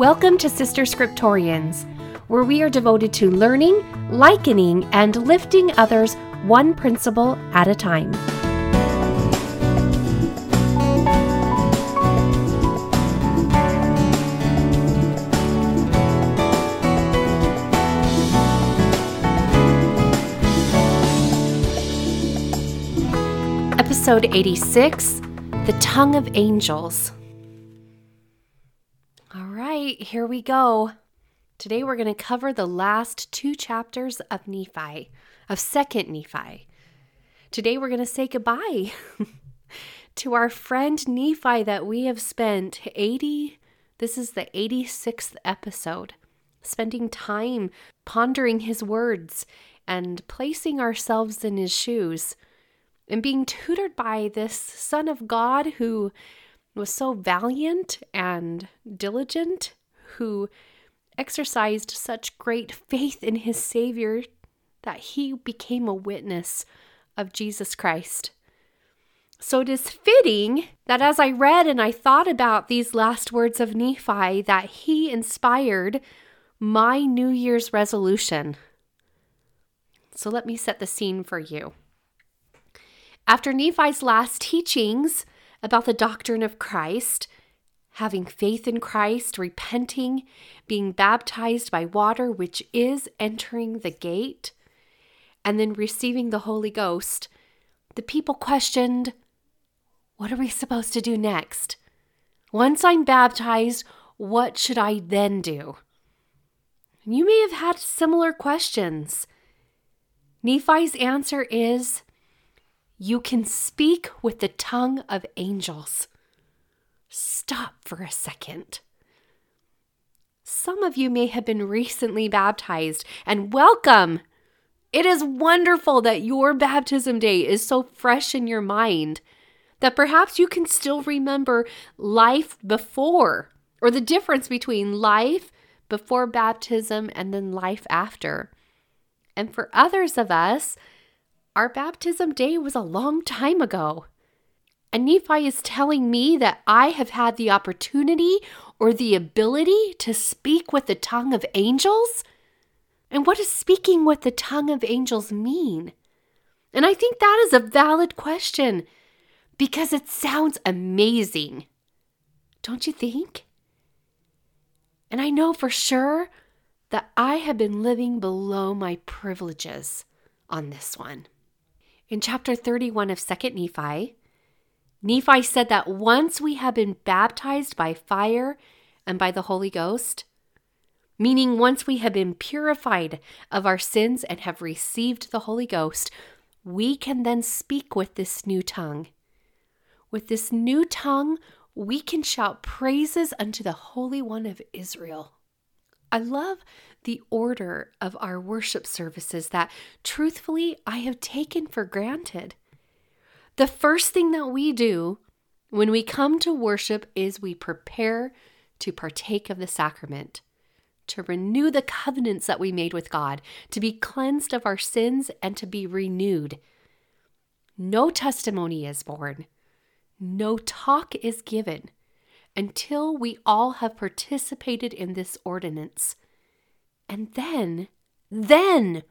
Welcome to Sister Scriptorians, where we are devoted to learning, likening, and lifting others one principle at a time. Episode 86 The Tongue of Angels. Right, here we go. Today we're going to cover the last two chapters of Nephi, of 2nd Nephi. Today we're going to say goodbye to our friend Nephi that we have spent 80 this is the 86th episode, spending time pondering his words and placing ourselves in his shoes and being tutored by this Son of God who was so valiant and diligent, who exercised such great faith in his Savior that he became a witness of Jesus Christ. So it is fitting that as I read and I thought about these last words of Nephi, that he inspired my New Year's resolution. So let me set the scene for you. After Nephi's last teachings about the doctrine of Christ, having faith in Christ, repenting, being baptized by water, which is entering the gate, and then receiving the Holy Ghost, the people questioned, What are we supposed to do next? Once I'm baptized, what should I then do? You may have had similar questions. Nephi's answer is you can speak with the tongue of angels. Stop for a second. Some of you may have been recently baptized, and welcome! It is wonderful that your baptism day is so fresh in your mind that perhaps you can still remember life before, or the difference between life before baptism and then life after. And for others of us, our baptism day was a long time ago. And Nephi is telling me that I have had the opportunity or the ability to speak with the tongue of angels? And what does speaking with the tongue of angels mean? And I think that is a valid question because it sounds amazing. Don't you think? And I know for sure that I have been living below my privileges on this one. In chapter 31 of 2nd Nephi, Nephi said that once we have been baptized by fire and by the Holy Ghost, meaning once we have been purified of our sins and have received the Holy Ghost, we can then speak with this new tongue. With this new tongue, we can shout praises unto the Holy One of Israel. I love the order of our worship services that truthfully I have taken for granted. The first thing that we do when we come to worship is we prepare to partake of the sacrament, to renew the covenants that we made with God, to be cleansed of our sins, and to be renewed. No testimony is borne, no talk is given until we all have participated in this ordinance. And then, then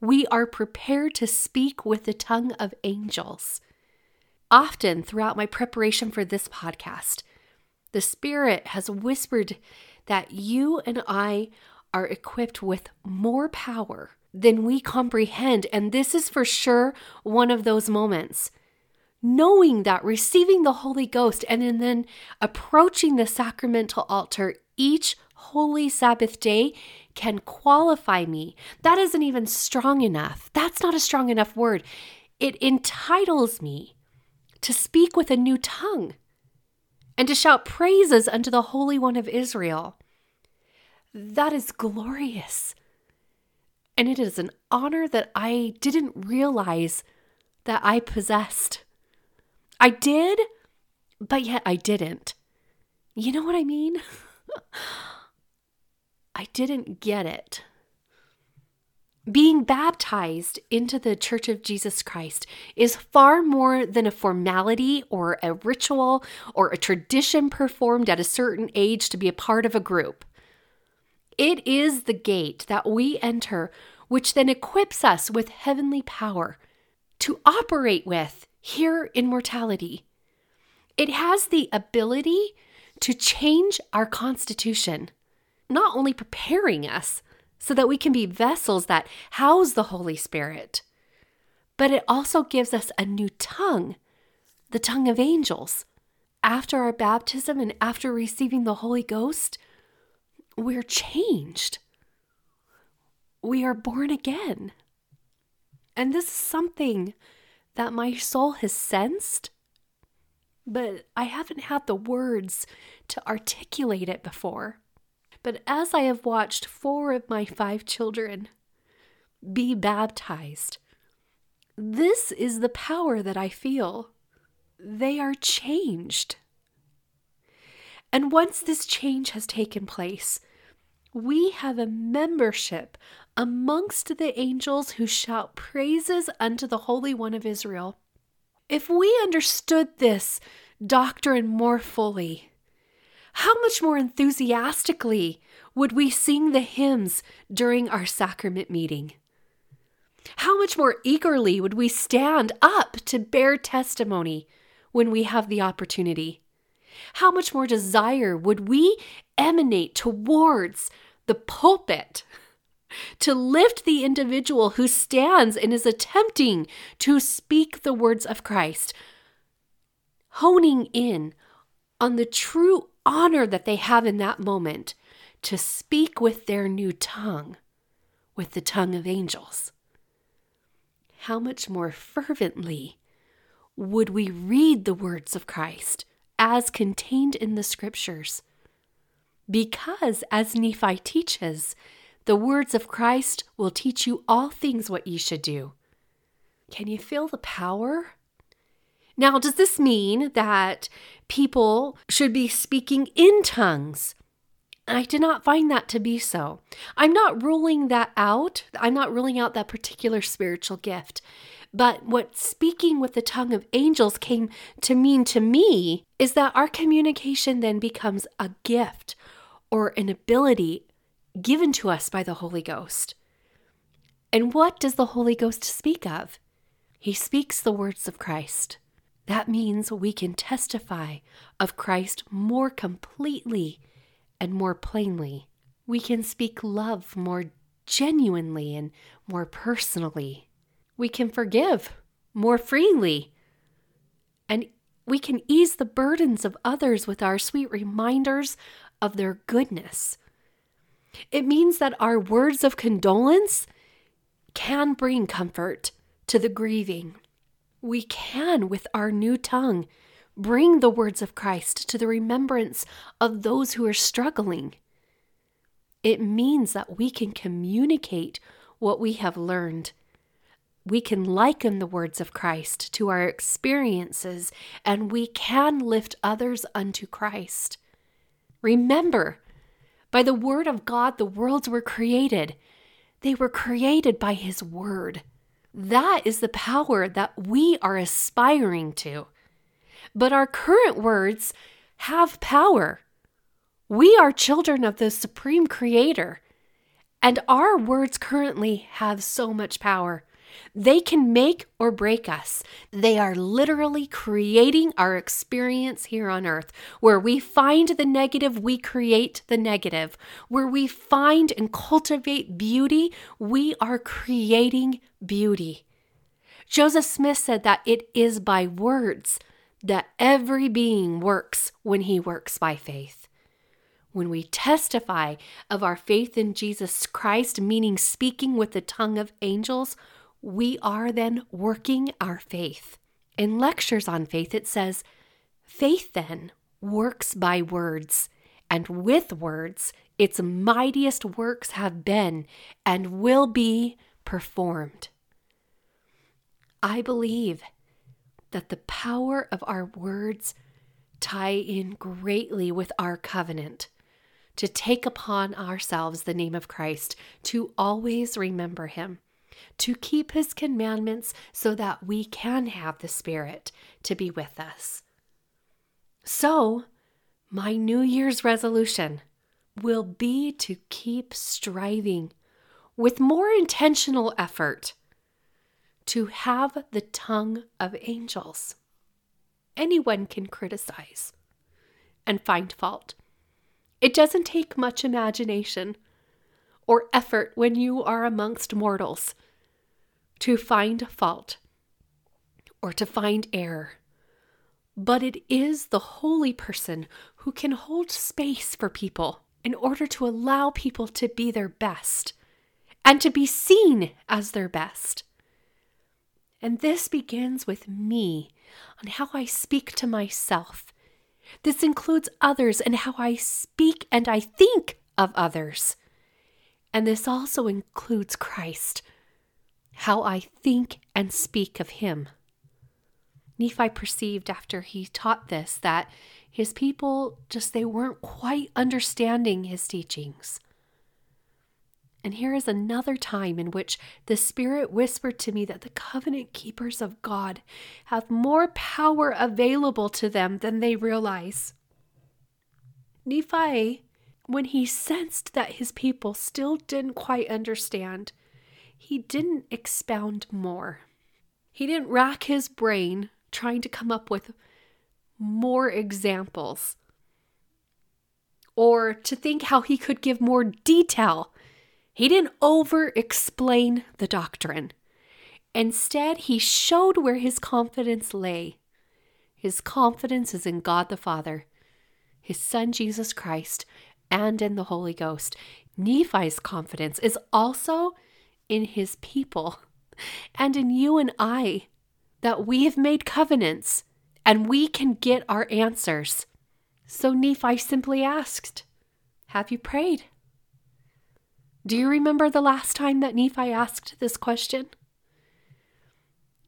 we are prepared to speak with the tongue of angels. Often throughout my preparation for this podcast, the Spirit has whispered that you and I are equipped with more power than we comprehend. And this is for sure one of those moments. Knowing that, receiving the Holy Ghost, and then approaching the sacramental altar each holy Sabbath day can qualify me. That isn't even strong enough. That's not a strong enough word. It entitles me to speak with a new tongue and to shout praises unto the Holy One of Israel. That is glorious. And it is an honor that I didn't realize that I possessed. I did, but yet I didn't. You know what I mean? I didn't get it. Being baptized into the Church of Jesus Christ is far more than a formality or a ritual or a tradition performed at a certain age to be a part of a group. It is the gate that we enter, which then equips us with heavenly power to operate with here in mortality. It has the ability to change our constitution, not only preparing us so that we can be vessels that house the Holy Spirit, but it also gives us a new tongue, the tongue of angels. After our baptism and after receiving the Holy Ghost, we're changed. We are born again. And this is something that my soul has sensed but I haven't had the words to articulate it before. But as I have watched four of my five children be baptized, this is the power that I feel. They are changed. And once this change has taken place, we have a membership amongst the angels who shout praises unto the Holy One of Israel. If we understood this doctrine more fully, how much more enthusiastically would we sing the hymns during our sacrament meeting? How much more eagerly would we stand up to bear testimony when we have the opportunity? How much more desire would we emanate towards the pulpit to lift the individual who stands and is attempting to speak the words of Christ, honing in on the true honor that they have in that moment to speak with their new tongue, with the tongue of angels. How much more fervently would we read the words of Christ as contained in the scriptures? Because, as Nephi teaches, the words of Christ will teach you all things what ye should do. Can you feel the power? Now, does this mean that people should be speaking in tongues? I did not find that to be so. I'm not ruling that out. I'm not ruling out that particular spiritual gift. But what speaking with the tongue of angels came to mean to me is that our communication then becomes a gift or an ability given to us by the Holy Ghost. And what does the Holy Ghost speak of? He speaks the words of Christ. That means we can testify of Christ more completely and more plainly. We can speak love more genuinely and more personally. We can forgive more freely. And we can ease the burdens of others with our sweet reminders of their goodness it means that our words of condolence can bring comfort to the grieving. We can, with our new tongue, bring the words of Christ to the remembrance of those who are struggling. It means that we can communicate what we have learned. We can liken the words of Christ to our experiences, and we can lift others unto Christ. Remember, by the word of God, the worlds were created. They were created by His word. That is the power that we are aspiring to. But our current words have power. We are children of the Supreme Creator, and our words currently have so much power. They can make or break us. They are literally creating our experience here on earth. Where we find the negative, we create the negative. Where we find and cultivate beauty, we are creating beauty. Joseph Smith said that it is by words that every being works when he works by faith. When we testify of our faith in Jesus Christ, meaning speaking with the tongue of angels, we are then working our faith. In lectures on faith, it says, Faith then works by words, and with words, its mightiest works have been and will be performed. I believe that the power of our words tie in greatly with our covenant to take upon ourselves the name of Christ, to always remember him to keep his commandments so that we can have the Spirit to be with us. So, my New Year's resolution will be to keep striving with more intentional effort to have the tongue of angels. Anyone can criticize and find fault. It doesn't take much imagination or effort when you are amongst mortals to find fault or to find error. But it is the holy person who can hold space for people in order to allow people to be their best and to be seen as their best. And this begins with me on how I speak to myself. This includes others and how I speak and I think of others. And this also includes Christ, how I think and speak of him. Nephi perceived after he taught this that his people just they weren't quite understanding his teachings. And here is another time in which the Spirit whispered to me that the covenant keepers of God have more power available to them than they realize. Nephi when he sensed that his people still didn't quite understand, he didn't expound more. He didn't rack his brain trying to come up with more examples or to think how he could give more detail. He didn't over explain the doctrine. Instead, he showed where his confidence lay. His confidence is in God the Father, his Son Jesus Christ, and in the Holy Ghost. Nephi's confidence is also in his people and in you and I that we have made covenants and we can get our answers. So Nephi simply asked, Have you prayed? Do you remember the last time that Nephi asked this question?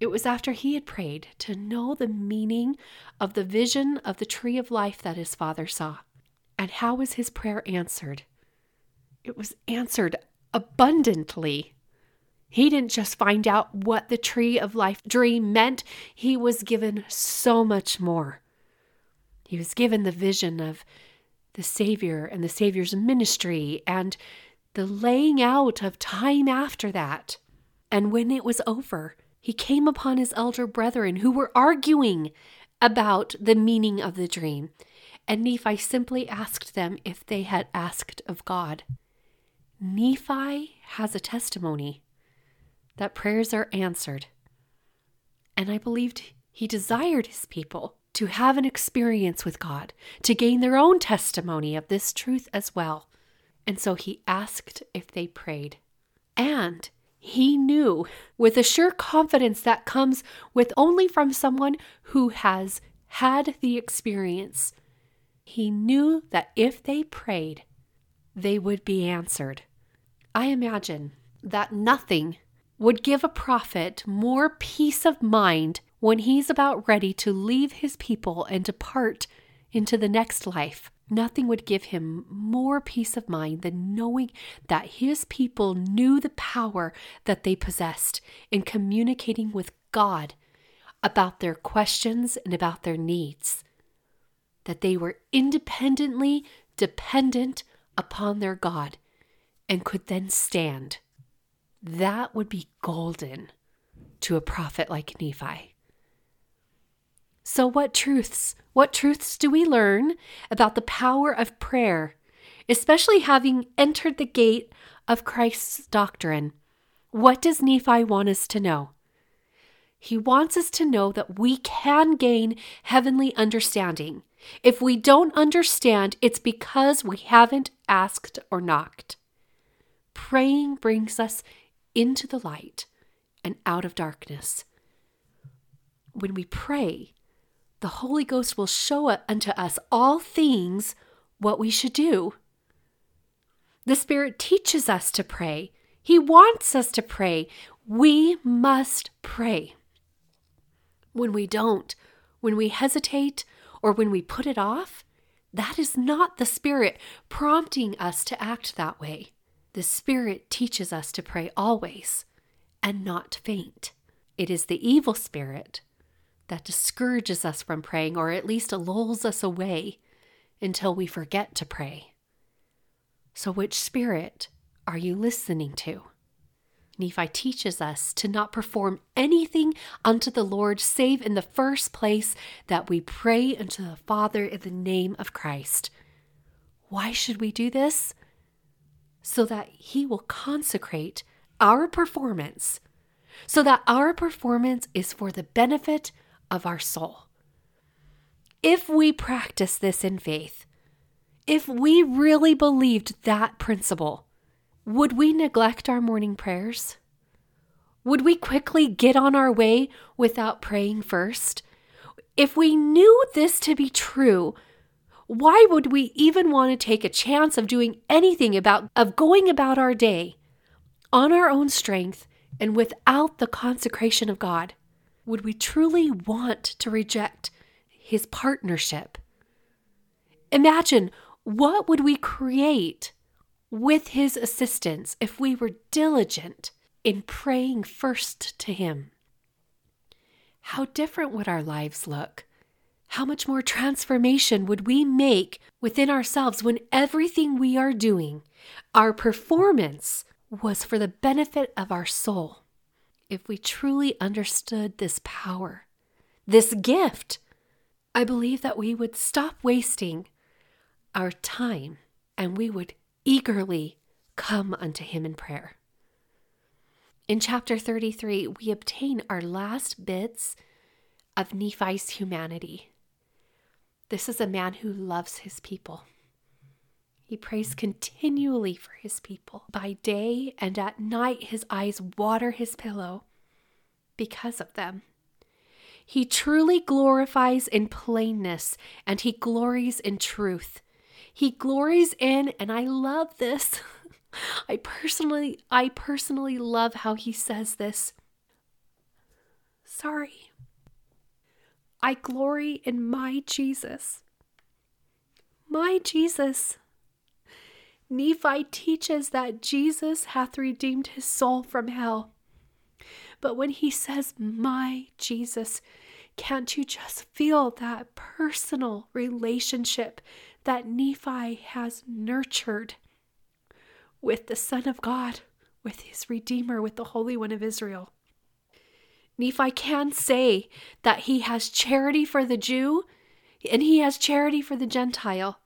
It was after he had prayed to know the meaning of the vision of the tree of life that his father saw. And how was his prayer answered? It was answered abundantly. He didn't just find out what the tree of life dream meant, he was given so much more. He was given the vision of the Savior and the Savior's ministry and the laying out of time after that. And when it was over, he came upon his elder brethren who were arguing about the meaning of the dream. And Nephi simply asked them if they had asked of God. Nephi has a testimony that prayers are answered. And I believed he desired his people to have an experience with God, to gain their own testimony of this truth as well. And so he asked if they prayed. And he knew with a sure confidence that comes with only from someone who has had the experience he knew that if they prayed, they would be answered. I imagine that nothing would give a prophet more peace of mind when he's about ready to leave his people and depart into the next life. Nothing would give him more peace of mind than knowing that his people knew the power that they possessed in communicating with God about their questions and about their needs that they were independently dependent upon their God and could then stand. That would be golden to a prophet like Nephi. So, what truths, what truths do we learn about the power of prayer, especially having entered the gate of Christ's doctrine? What does Nephi want us to know? He wants us to know that we can gain heavenly understanding. If we don't understand, it's because we haven't asked or knocked. Praying brings us into the light and out of darkness. When we pray, the Holy Ghost will show unto us all things what we should do. The Spirit teaches us to pray. He wants us to pray. We must pray. When we don't, when we hesitate, or when we put it off, that is not the Spirit prompting us to act that way. The Spirit teaches us to pray always and not faint. It is the evil spirit that discourages us from praying, or at least lulls us away until we forget to pray. So, which spirit are you listening to? Nephi teaches us to not perform anything unto the Lord save in the first place that we pray unto the Father in the name of Christ. Why should we do this? So that He will consecrate our performance, so that our performance is for the benefit of our soul. If we practice this in faith, if we really believed that principle, would we neglect our morning prayers? Would we quickly get on our way without praying first? If we knew this to be true, why would we even want to take a chance of doing anything about of going about our day on our own strength and without the consecration of God? Would we truly want to reject his partnership? Imagine what would we create with his assistance if we were diligent in praying first to him. How different would our lives look? How much more transformation would we make within ourselves when everything we are doing, our performance, was for the benefit of our soul? If we truly understood this power, this gift, I believe that we would stop wasting our time and we would eagerly come unto him in prayer. In chapter 33, we obtain our last bits of Nephi's humanity. This is a man who loves his people. He prays continually for his people. By day and at night, his eyes water his pillow because of them. He truly glorifies in plainness and he glories in truth. He glories in, and I love this. I personally I personally love how he says this. Sorry. I glory in my Jesus. My Jesus. Nephi teaches that Jesus hath redeemed his soul from hell. But when he says, My Jesus, can't you just feel that personal relationship that Nephi has nurtured with the Son of God, with his Redeemer, with the Holy One of Israel. Nephi can say that he has charity for the Jew and he has charity for the Gentile.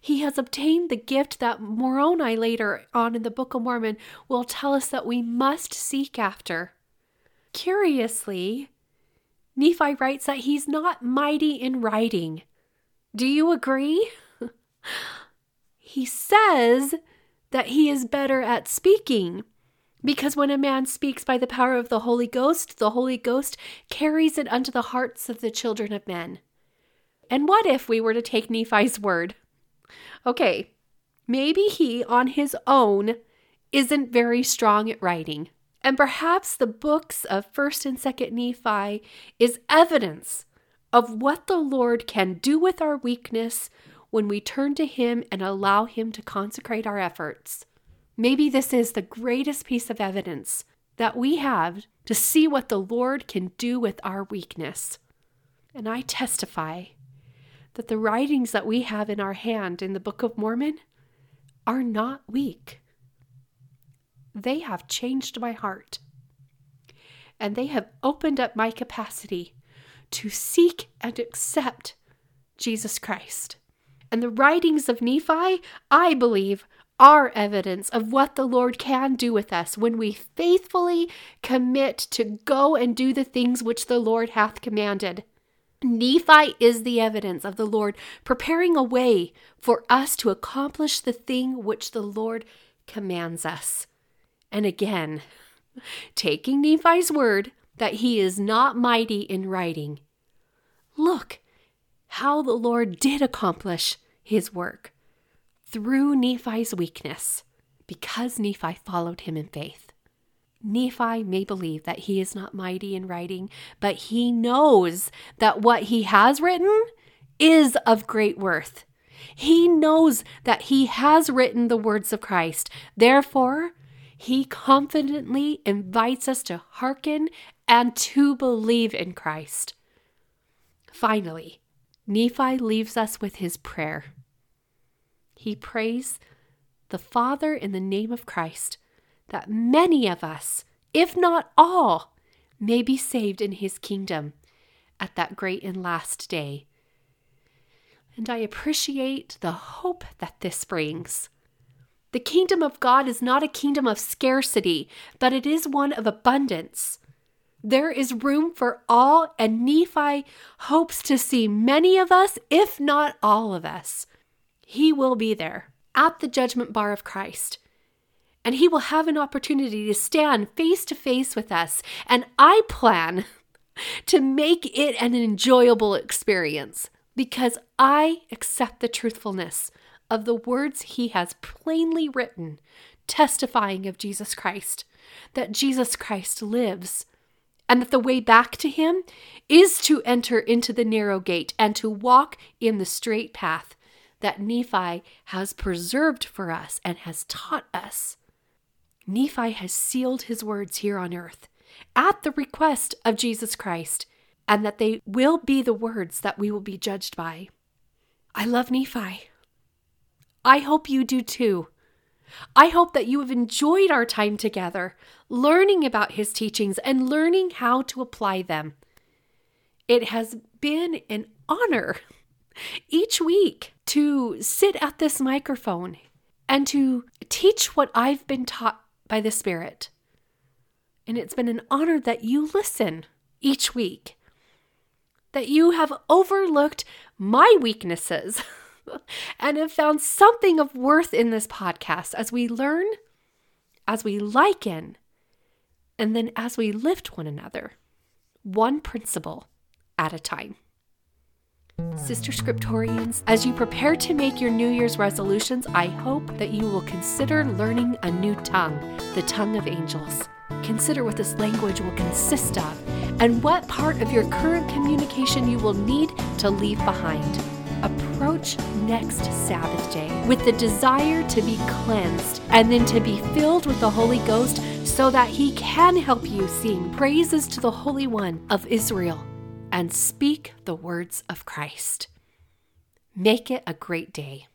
He has obtained the gift that Moroni later on in the Book of Mormon will tell us that we must seek after. Curiously, Nephi writes that he's not mighty in writing. Do you agree? he says that he is better at speaking. Because when a man speaks by the power of the Holy Ghost, the Holy Ghost carries it unto the hearts of the children of men. And what if we were to take Nephi's word? Okay, maybe he on his own isn't very strong at writing. And perhaps the books of 1st and 2nd Nephi is evidence of what the Lord can do with our weakness when we turn to Him and allow Him to consecrate our efforts. Maybe this is the greatest piece of evidence that we have to see what the Lord can do with our weakness. And I testify that the writings that we have in our hand in the Book of Mormon are not weak. They have changed my heart, and they have opened up my capacity to seek and accept Jesus Christ. And the writings of Nephi, I believe, are evidence of what the Lord can do with us when we faithfully commit to go and do the things which the Lord hath commanded. Nephi is the evidence of the Lord preparing a way for us to accomplish the thing which the Lord commands us. And again, taking Nephi's word that he is not mighty in writing. Look how the Lord did accomplish his work through Nephi's weakness because Nephi followed him in faith. Nephi may believe that he is not mighty in writing, but he knows that what he has written is of great worth. He knows that he has written the words of Christ. Therefore, he confidently invites us to hearken and to believe in Christ. Finally, Nephi leaves us with his prayer. He prays the Father in the name of Christ, that many of us, if not all, may be saved in his kingdom at that great and last day. And I appreciate the hope that this brings. The kingdom of God is not a kingdom of scarcity, but it is one of abundance. There is room for all, and Nephi hopes to see many of us, if not all of us. He will be there at the judgment bar of Christ. And he will have an opportunity to stand face to face with us. And I plan to make it an enjoyable experience because I accept the truthfulness of the words he has plainly written, testifying of Jesus Christ, that Jesus Christ lives, and that the way back to him is to enter into the narrow gate and to walk in the straight path that Nephi has preserved for us and has taught us. Nephi has sealed his words here on earth at the request of Jesus Christ, and that they will be the words that we will be judged by. I love Nephi. I hope you do too. I hope that you have enjoyed our time together, learning about his teachings and learning how to apply them. It has been an honor each week to sit at this microphone and to teach what I've been taught by the Spirit. And it's been an honor that you listen each week, that you have overlooked my weaknesses and have found something of worth in this podcast as we learn, as we liken, and then as we lift one another, one principle at a time. Sister Scriptorians, as you prepare to make your New Year's resolutions, I hope that you will consider learning a new tongue, the tongue of angels. Consider what this language will consist of and what part of your current communication you will need to leave behind. Approach next Sabbath day with the desire to be cleansed and then to be filled with the Holy Ghost so that He can help you sing praises to the Holy One of Israel and speak the words of Christ. Make it a great day.